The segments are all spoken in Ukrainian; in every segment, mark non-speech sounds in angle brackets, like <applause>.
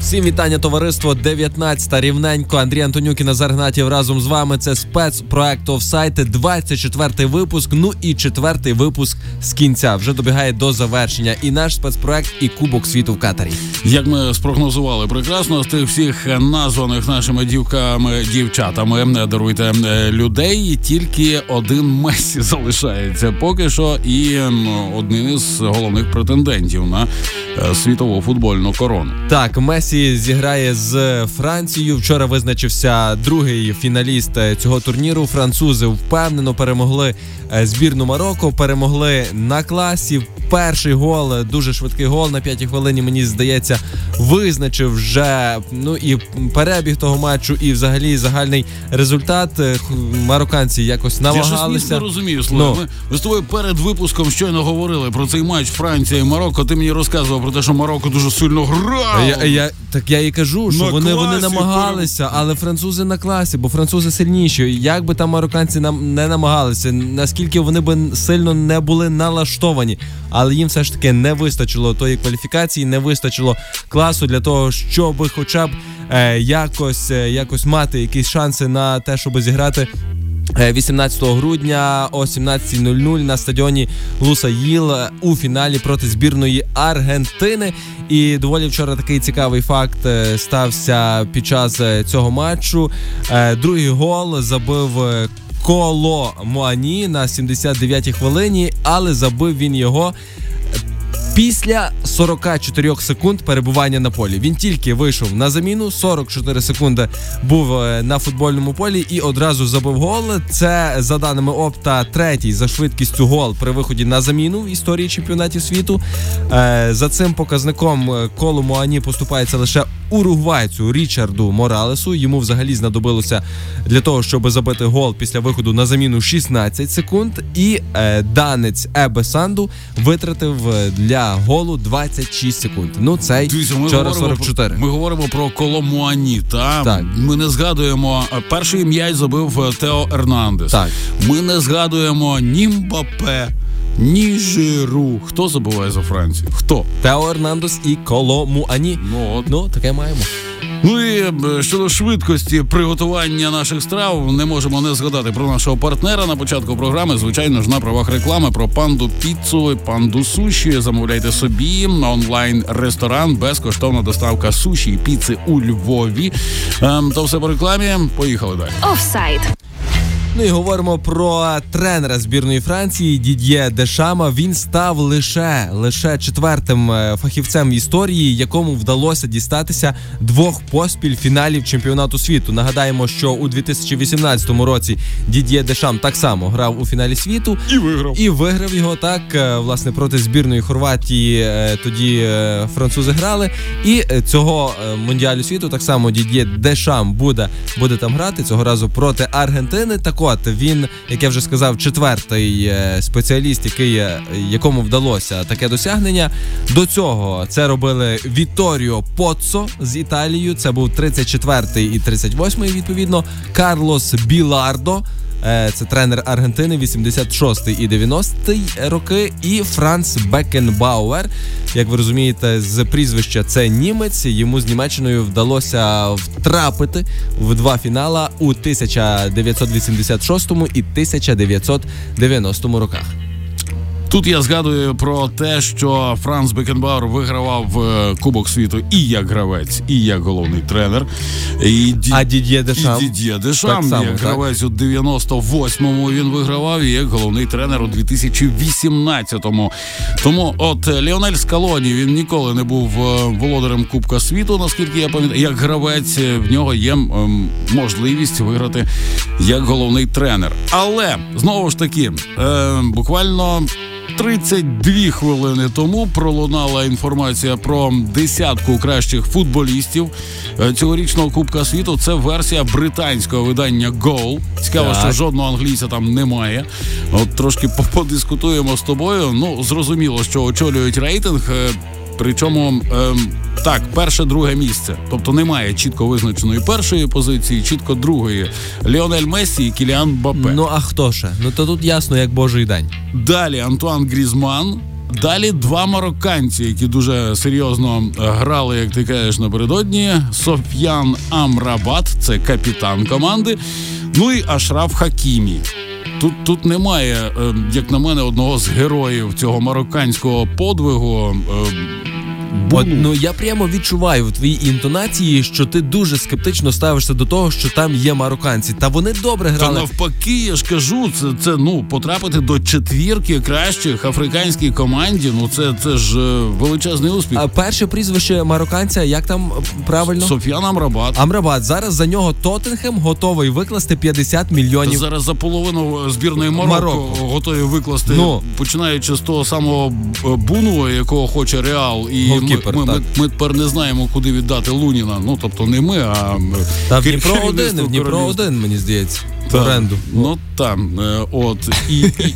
Всім вітання, товариство 19 рівненько. Андрій Антонюк і Назар Гнатів разом з вами. Це спецпроект офсайти, 24-й випуск. Ну і четвертий випуск з кінця вже добігає до завершення. І наш спецпроект, і Кубок світу в Катарі. Як ми спрогнозували прекрасно, з тих всіх названих нашими дівками дівчатами не даруйте е, людей, тільки один Месі залишається поки що, і один із головних претендентів на е, світову футбольну корону. Так, Месі зіграє з Францією. Вчора визначився другий фіналіст е, цього турніру. Французи впевнено перемогли е, збірну Марокко, перемогли на класі. Перший гол, е, дуже швидкий гол на п'ятій хвилині. Мені здається, визначив вже ну і перебіг того матчу, і взагалі загальний результат. Марокканці якось Я намагалися. не розумію, Слава. Ну. Ми, ми з тобою перед випуском щойно говорили про цей матч Франція і Марокко. Ти мені розказував про те, що Марокко дуже сильно грав. Я, я так я і кажу, що На вони, вони намагалися, але французи на класі, бо французи сильніші. Як би там марокканці нам не намагалися, наскільки вони би сильно не були налаштовані, але їм все ж таки не вистачило тої кваліфікації, не вистачило класу для того, щоб хоча б е, якось, е, якось мати якісь шанси на те, щоб зіграти. Е, 18 грудня о 17.00 на стадіоні Лусаїл е, у фіналі проти збірної Аргентини. І доволі вчора такий цікавий факт е, стався під час е, цього матчу. Е, Другий гол забив. е, Коло Муані на 79-й хвилині, але забив він його Після 44 секунд перебування на полі він тільки вийшов на заміну. 44 секунди був е, на футбольному полі і одразу забив гол. Це за даними Опта, третій за швидкістю гол при виході на заміну в історії чемпіонатів світу. Е, За цим показником е, коло Муані поступається лише уругвайцю Річарду Моралесу. Йому взагалі знадобилося для того, щоб забити гол після виходу на заміну 16 секунд. І е, данець Ебе Санду витратив е, для голу 26 секунд. Ну цей Дивіться, ми вчора говоримо 44. Про, ми говоримо про Коломуані. Та Так. ми не згадуємо перший м'яч забив е, Тео Ернандес. Так. Ми не згадуємо ні Мбапе, ні Жиру. Хто забуває за Францію? Хто? Тео Ернандес і Коло Муані. Ну от. Ну таке маємо. Ну і е, щодо швидкості приготування наших страв, не можемо не згадати про нашого партнера на початку програми. Звичайно ж на правах реклами про панду піцу, і панду суші. Замовляйте собі онлайн ресторан, безкоштовна доставка суші і піци у Львові. Ем, то все по рекламі. Поїхали далі. Офсайд. Ну і говоримо про тренера збірної Франції Дід'є Дешама. Він став лише лише четвертим е, фахівцем в історії, якому вдалося дістатися двох поспіль фіналів чемпіонату світу. Нагадаємо, що у 2018 році Дід'є Дешам так само грав у фіналі світу І виграв. і виграв його так. е, Власне проти збірної Хорватії е, тоді французи грали. І цього мундіалю світу так само Дід'є Дешам буде, буде там грати цього разу проти Аргентини. Так от він, як я вже сказав, четвертий е, спеціаліст, який е, якому вдалося таке досягнення. До цього це робили Віторіо Поццо з Італією. Це був 34-й і 38-й, відповідно. Карлос Білардо. Е, Це тренер Аргентини 86 і 90 роки, і Франц Бекенбауер. Як ви розумієте, з прізвища це німець. Йому з Німеччиною вдалося втрапити в два фінала у 1986 і 1990 роках. Тут я згадую про те, що Франц Бекенбауер вигравав е, Кубок світу і як гравець, і як головний тренер. І Ді- А Дід'є Дешам? І Дід'є Дешам, Так само, як так? гравець у 98-му він вигравав, і як головний тренер у 2018-му. Тому от е, Ліонель Скалоні він ніколи не був е, володарем Кубка світу, наскільки я пам'ятаю. Як гравець в нього є можливість виграти як головний тренер. Але знову ж таки, буквально 32 хвилини тому пролунала інформація про десятку кращих футболістів е, цьогорічного Кубка світу. Це версія британського видання Goal. Цікаво, Так. що жодного англійця там немає. От трошки <laughs> подискутуємо з тобою. Ну зрозуміло, що очолюють рейтинг. Причому ем, так, перше, друге місце. Тобто немає чітко визначеної першої позиції, чітко другої. Ліонель Мессі і Кіліан Мбапе. Ну а хто ще? Ну то тут ясно, як божий день. Далі Антуан Грізман. Далі два марокканці, які дуже серйозно е, грали, як ти кажеш, напередодні. Соф'ян Амрабат, це капітан команди. Ну і Ашраф Хакімі. Тут, тут немає, е, як на мене, одного з героїв цього марокканського подвигу. От, ну я прямо відчуваю в твоїй інтонації, що ти дуже скептично ставишся до того, що там є марокканці. Та вони добре Та навпаки, я ж кажу, це, це ну потрапити до четвірки кращих африканській команді. Ну це, це ж е, величезний успіх. А перше прізвище марокканця, як там е, правильно? Соф'ян Амрабат. Амрабат. Зараз за нього Тоттенхем готовий викласти 50 Та мільйонів. зараз за половину збірної Марокко, Марокко. готові викласти, Ну. починаючи з того самого е, Буну, якого хоче Реал, і ми, Голкіпер, ми, ми, так. ми тепер не знаємо, куди віддати Луніна. Ну тобто не ми, а Та в Дніпро один, в Дніпро один, мені здається. Оренду. Ну там, е, от і, і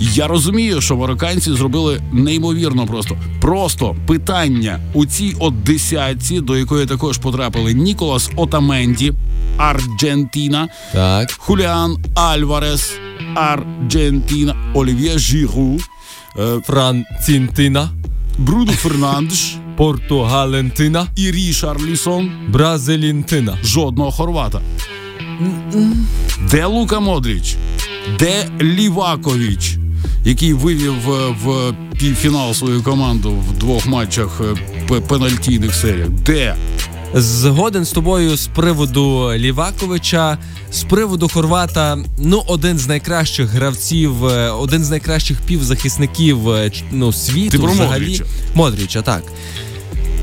я розумію, що марокканці зробили неймовірно просто. Просто питання у цій от десятці, до якої також потрапили Ніколас Отаменді, Арджентіна, Так. Хуліан Альварес, Арджентіна, Олів'є Жіру, е, Бруно Фернандеш Португалентина, і Рішарлісон. Бразилінтина. жодного хорвата. Де Лука Модріч? Де Лівакович, який вивів е, в півфінал свою команду в двох матчах е, пенальтійних серіях? Де? Згоден з тобою з приводу Ліваковича, з приводу Хорвата. Ну, один з найкращих гравців, е, один з найкращих півзахисників е, ну, світу. Ти про взагалі. Модріча. Модріча, так.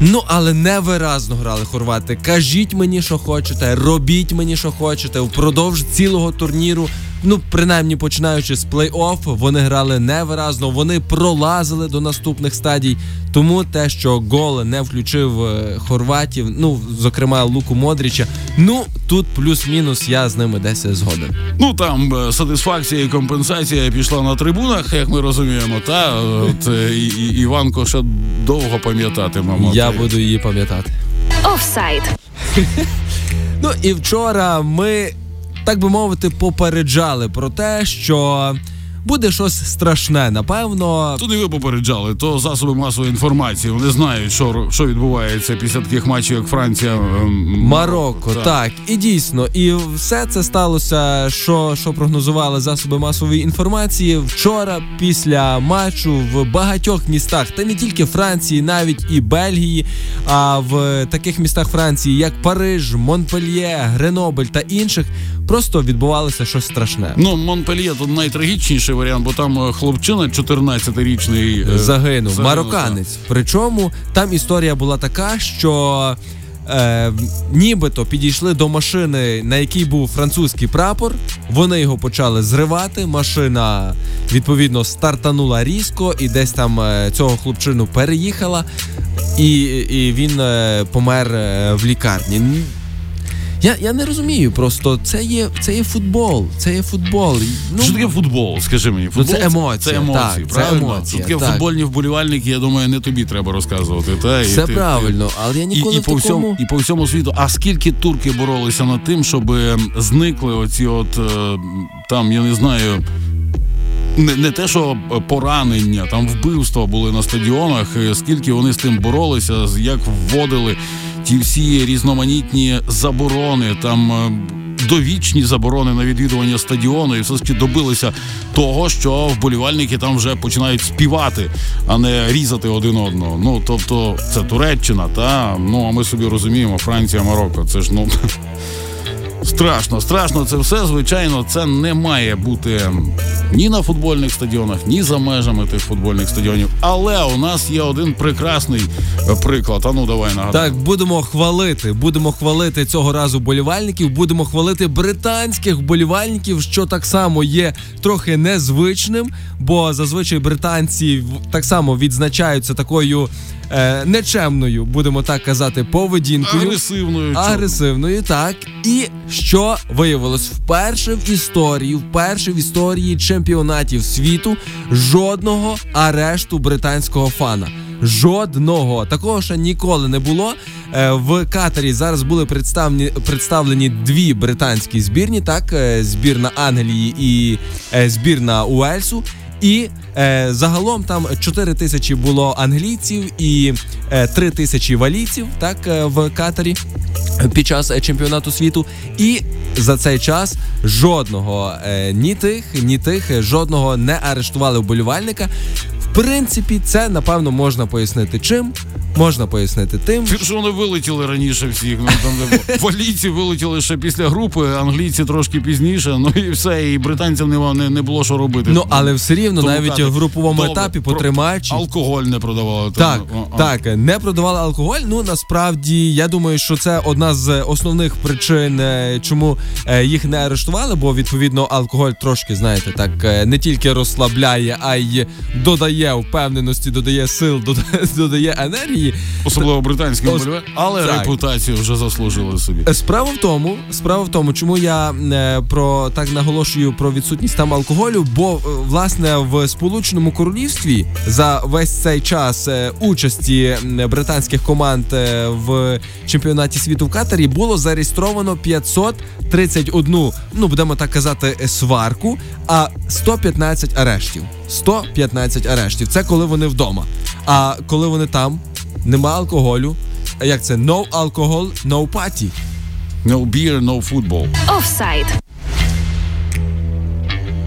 Ну, але невиразно грали хорвати. Кажіть мені, що хочете, робіть мені, що хочете. Впродовж цілого турніру, ну принаймні починаючи з плей-офф, вони грали невиразно, вони пролазили до наступних стадій. Тому те, що гол не включив е, хорватів, ну зокрема Луку Модріча, ну тут плюс-мінус я з ними десь згоден. Ну там е, сатисфакція і компенсація пішла на трибунах, як ми розуміємо. Та от е, і, і Іванко ще довго пам'ятатиме. мабуть. Я буду її пам'ятати. Офсайд. <laughs> Ну і вчора ми, так би мовити, попереджали про те, що буде щось страшне. Напевно, То не ви попереджали, то засоби масової інформації. Вони знають, що, що відбувається після таких матчів, як Франція. ем, Марокко, Так. так. і дійсно, і все це сталося, що, що прогнозували засоби масової інформації вчора після матчу в багатьох містах, та не тільки Франції, навіть і Бельгії. А в таких містах Франції, як Париж, Монпельє, Гренобль та інших, просто відбувалося щось страшне. Ну, Монпельє тут найтрагічніший варіант, бо там е, хлопчина 14-річний е, загинув марокканець. Причому там історія була така, що. Е, нібито підійшли до машини, на якій був французький прапор. Вони його почали зривати. Машина відповідно стартанула різко, і десь там е, цього хлопчину переїхала, і, і він е, помер е, в лікарні. Я, я не розумію, просто це є, це є футбол. Це є футбол. Ну, Що таке футбол? Скажи мені, футбол це емоція, Це емоції, так, це емоція, таке так. футбольні вболівальники, я думаю, не тобі треба розказувати. Та? І Все ти- правильно, але я ніколи і, в по такому... всьому, і по всьому світу. А скільки турки боролися над тим, щоб е, зникли оці от е, там, я не знаю. Не, не те, що е, поранення, там вбивства були на стадіонах, е, скільки вони з тим боролися, як вводили ті всі різноманітні заборони, там е, довічні заборони на відвідування стадіону, і все ж таки добилися того, що вболівальники там вже починають співати, а не різати один одного. Ну тобто, це Туреччина, та ну а ми собі розуміємо, Франція, Марокко. Це ж ну <laughs> Страшно, страшно це все. Звичайно, це не має бути ні на футбольних стадіонах, ні за межами тих футбольних стадіонів. Але у нас є один прекрасний е, приклад. А ну давай нагадай. Так, будемо хвалити. Будемо хвалити цього разу болівальників. Будемо хвалити британських болівальників, що так само є трохи незвичним, бо зазвичай британці так само відзначаються такою е, нечемною, будемо так казати, поведінкою. Агресивною. Агресивною, так. І що виявилось вперше в історії, вперше в історії чемпіонатів світу жодного арешту британського фана. Жодного такого ще ніколи не було. Е, В Катарі зараз були представлені, представлені дві британські збірні, так е, збірна Англії і е, збірна Уельсу. І е, загалом там 4 тисячі було англійців і е, 3 тисячі валійців, так е, в Катарі під час е, чемпіонату світу. І за цей час жодного е, ні тих, ні тих, е, жодного не арештували вболівальника. В принципі, це напевно можна пояснити чим. Можна пояснити тим, що вони вилетіли раніше всіх. Ну там <laughs> валійці вилетіли ще після групи, англійці трошки пізніше. Ну і все, і британцям не, не, не було що робити. ну але все рівно, Тому навіть кажуть, в груповому добре, етапі потримаючи. Алкоголь не продавали. Так, а. так, не продавали алкоголь. Ну насправді я думаю, що це одна з основних причин, е, чому е, їх не арештували, бо відповідно алкоголь трошки, знаєте, так е, не тільки розслабляє, а й додає впевненості, додає сил, додає, <laughs> додає енергії. Особливо британським Ос- але так. репутацію вже заслужили собі. Е, Справа в тому, справа в тому, чому я е, про так наголошую про відсутність там алкоголю, бо е, власне в Сполученому Королівстві за весь цей час участі британських команд в чемпіонаті світу в Катарі було зареєстровано 531, ну будемо так казати, сварку, а 115 арештів. 115 арештів. Це коли вони вдома. А коли вони там, нема алкоголю. Як це? No alcohol, no party. No beer, no football. Офсайд.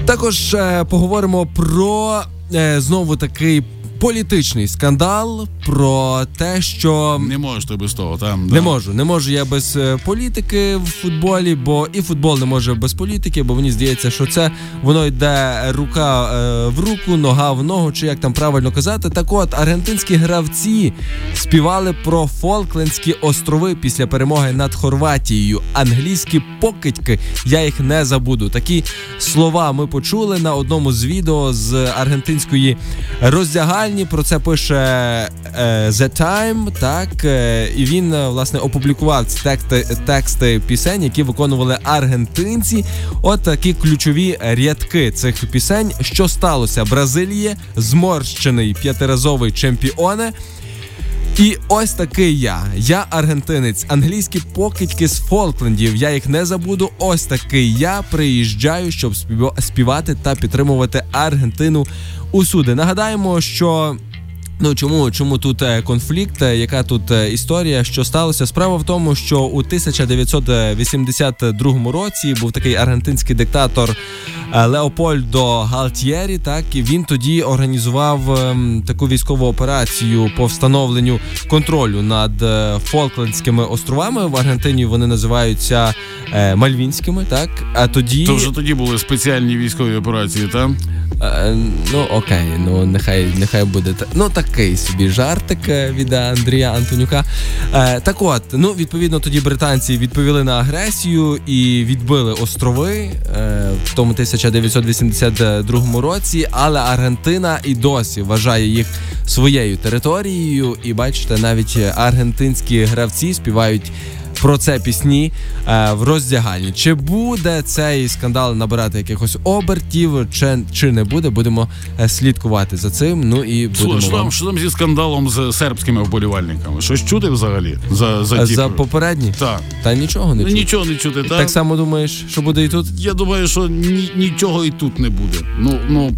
Також е, поговоримо про е, знову такий політичний скандал, про те, що Не можеш ти без того, там. не можу, не можу я без е, політики в футболі, бо і футбол не може без політики, бо мені здається, що це воно йде рука е, в руку, нога в ногу, чи як там правильно казати. Так от аргентинські гравці співали про Фолклендські острови після перемоги над Хорватією. Англійські покидьки, я їх не забуду. Такі слова ми почули на одному з відео з аргентинської роздягальні. Про це пише е, The Time, так е, і він е, власне опублікував ці тексти, тексти пісень, які виконували аргентинці. От такі ключові рядки цих пісень. Що сталося? Бразилія, зморщений п'ятиразовий чемпіоне. І ось такий я. Я аргентинець, англійські покидьки з Фолклендів. Я їх не забуду. Ось такий я приїжджаю, щоб співати та підтримувати Аргентину усюди. Нагадаємо, що. Ну чому чому тут е, конфлікт? е, Яка тут е, історія? Що сталося? Справа в тому, що у 1982 році був такий аргентинський диктатор Леопольдо Галтьєрі. Так і він тоді організував ем, таку військову операцію по встановленню контролю над Фолклендськими островами. В Аргентині вони називаються Мальвінськими. Так а тоді То вже тоді були спеціальні військові операції, там? Ну окей, ну нехай нехай буде та- ну такий собі жартик е, від Андрія Антонюка. Е, так от, ну відповідно, тоді британці відповіли на агресію і відбили острови е, в тому 1982 році. Але Аргентина і досі вважає їх своєю територією. І бачите, навіть аргентинські гравці співають. Про це пісні е, в роздягальні. Чи буде цей скандал набирати якихось обертів, чи, чи не буде? Будемо е, слідкувати за цим. Ну і будемо Слухай, вам... що там зі скандалом з сербськими вболівальниками? Щось чути взагалі? За, за, Е, ті- за попередні? Так. Та нічого не чую. Нічого не чути, так? Так само думаєш, що буде і тут? Я думаю, що ні, нічого і тут не буде. Ну, ну,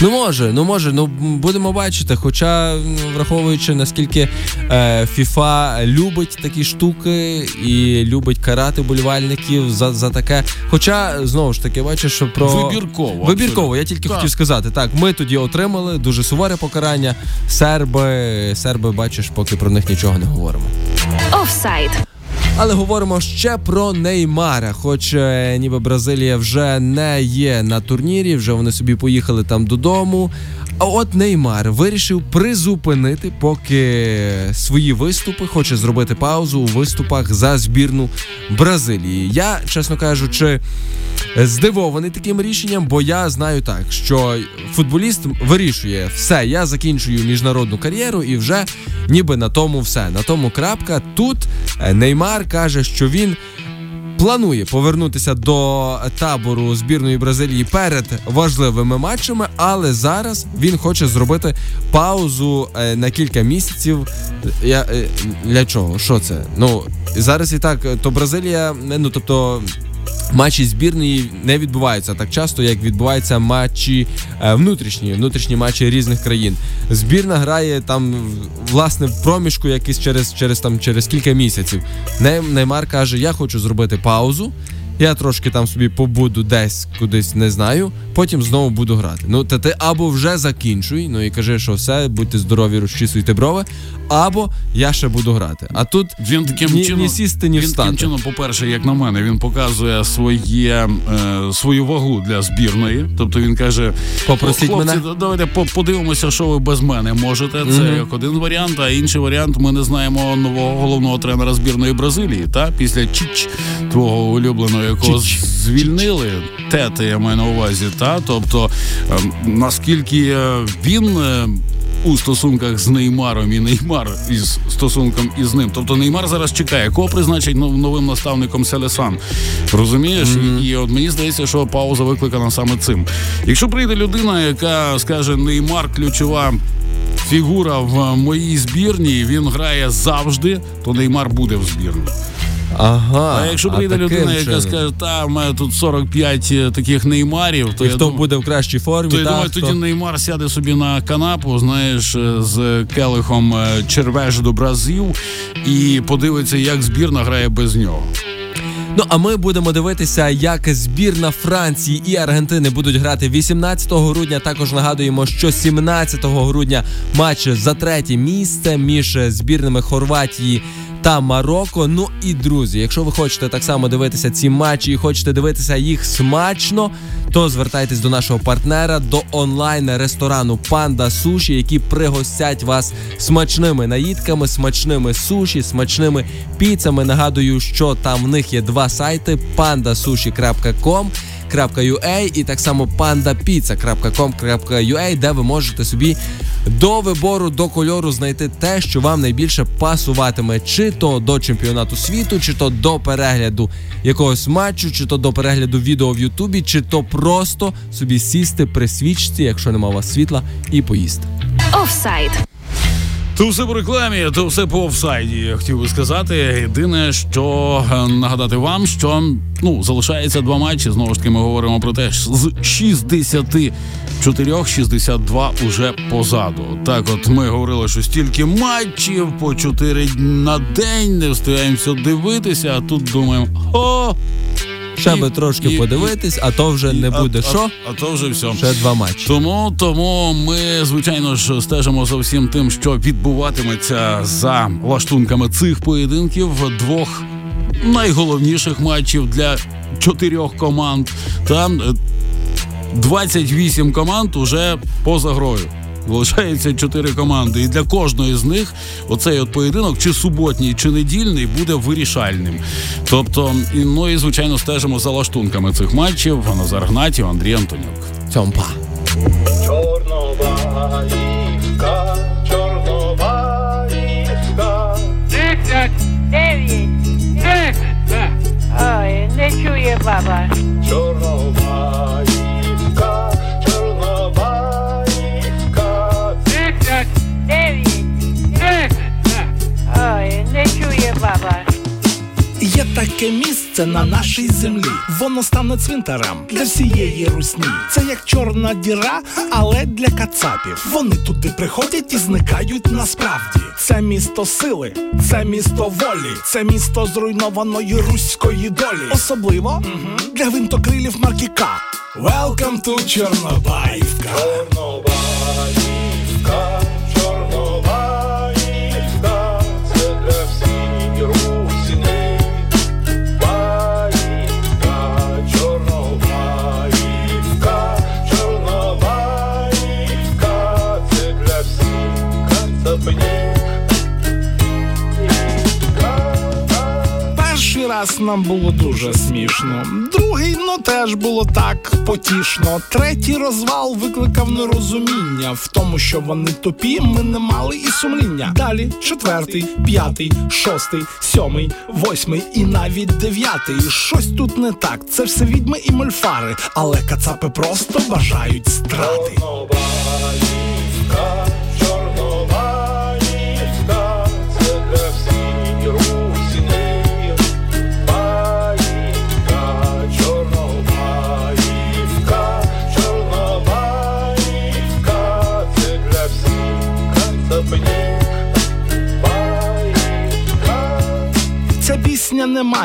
Ну може, ну може, ну будемо бачити. Хоча ну, враховуючи наскільки е, FIFA любить такі штуки і любить карати болівальників за, за таке. Хоча знову ж таки бачиш, що про Вибірково, Вибірково, абсолютно. я тільки Так. хотів сказати. Так, ми тоді отримали дуже суворе покарання. Серби, серби, бачиш, поки про них нічого не говоримо. Офсайд. Але говоримо ще про Неймара. Хоч е, ніби Бразилія вже не є на турнірі, вже вони собі поїхали там додому. А от Неймар вирішив призупинити поки свої виступи, хоче зробити паузу у виступах за збірну Бразилії. Я, чесно кажучи, здивований таким рішенням, бо я знаю так, що футболіст вирішує все. Я закінчую міжнародну кар'єру і вже ніби на тому все. На тому крапка. Тут Неймар каже, що він. Планує повернутися до табору збірної Бразилії перед важливими матчами, але зараз він хоче зробити паузу е, на кілька місяців. Я е, для чого? Що це? Ну зараз і так, то Бразилія, ну тобто. Матчі збірної не відбуваються так часто, як відбуваються матчі е, внутрішні, внутрішні матчі різних країн. Збірна грає там власне в проміжку, якийсь через через там через кілька місяців. Неймар каже: Я хочу зробити паузу. Я трошки там собі побуду десь кудись не знаю. Потім знову буду грати. Ну та ти або вже закінчуй, ну і кажи, що все, будьте здорові, розчісуйте брови, або я ще буду грати. А тут він таким ні, чином ні сісти, ні він встати. таким чином, по-перше, як на мене, він показує своє е, свою вагу для збірної. Тобто він каже: Попросіть хлопці, мене. давайте подивимося, що ви без мене можете. Це mm-hmm. як один варіант, а інший варіант. Ми не знаємо нового головного тренера збірної Бразилії. Та після Чіч твого улюбленого, якого звільнили. Тети, я маю на увазі, та тобто е, наскільки він е, у стосунках з Неймаром і Неймар із стосунком із ним. Тобто Неймар зараз чекає, кого призначить новим наставником Селесао. Розумієш? Mm-hmm. І от мені здається, що пауза викликана саме цим. Якщо прийде людина, яка скаже Неймар ключова. Фігура в моїй збірні, він грає завжди, то Неймар буде в збірні. Ага. А якщо прийде людина, яка скаже, та в мене тут 45 таких неймарів, то і я хто думаю, буде в кращій формі, то я думаю, хто... тоді Неймар сяде собі на канапу, знаєш, з келихом червеж до бразів і подивиться, як збірна грає без нього. Ну а ми будемо дивитися, як збірна Франції і Аргентини будуть грати 18 грудня. Також нагадуємо, що 17 грудня матч за третє місце між збірними Хорватії. Та Марокко. Ну і друзі, якщо ви хочете так само дивитися ці матчі і хочете дивитися їх смачно, то звертайтесь до нашого партнера, до онлайн-ресторану Панда Суші, які пригостять вас смачними наїдками, смачними суші, смачними піцами. Нагадую, що там в них є два сайти: pandasushi.com .ua і так само pandapizza.com.ua, де ви можете собі до вибору, до кольору знайти те, що вам найбільше пасуватиме, чи то до чемпіонату світу, чи то до перегляду якогось матчу, чи то до перегляду відео в Ютубі, чи то просто собі сісти при свічці, якщо нема у вас світла, і поїсти. Офсайд. То все по рекламі, то все по офсайді. Хотів би сказати. Єдине, що е, нагадати вам, що ну залишається два матчі. Знову ж таки, ми говоримо про те, що з 64 62 уже позаду. Так, от ми говорили, що стільки матчів по 4 на день не встигаємося дивитися. А тут думаємо, о. Ще би трошки і, подивитись, а то вже не буде а, що. А, а то вже все. Ще два матчі. Тому тому ми, звичайно ж, стежимо за всім тим, що відбуватиметься за лаштунками цих поєдинків двох найголовніших матчів для чотирьох команд. Там 28 команд уже поза грою. Залишається чотири команди, і для кожної з них оцей от поєдинок, чи суботній, чи недільний, буде вирішальним. Тобто, і, ну і звичайно, стежимо за лаштунками цих матчів. Назар Гнатів, Андрій Антонюк. Цьомпа. Чорнобаївка, місце на нашій землі, воно стане цвинтарем для всієї русні. Це як чорна діра, але для кацапів. Вони туди приходять і зникають насправді. Це місто сили, це місто волі, це місто зруйнованої руської долі. Особливо для гвинтокрилів марки К. Welcome to Чорнобаївка. Чорнобаївка, нам було дуже смішно. Другий, ну теж було так потішно. Третій розвал викликав нерозуміння в тому, що вони тупі, ми не мали і сумління. Далі четвертий, п'ятий, шостий, сьомий, восьмий і навіть дев'ятий. Щось тут не так. Це все відьми і мольфари, але кацапи просто бажають страти.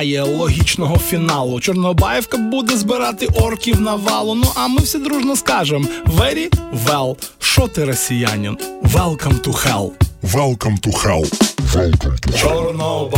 Пісня не має логічного фіналу. Чорнобаївка буде збирати орків на валу. Ну а ми всі дружно скажемо Very well. Що ти росіянин? Welcome to hell. Welcome to hell. Welcome to hell. Чорнобаївка,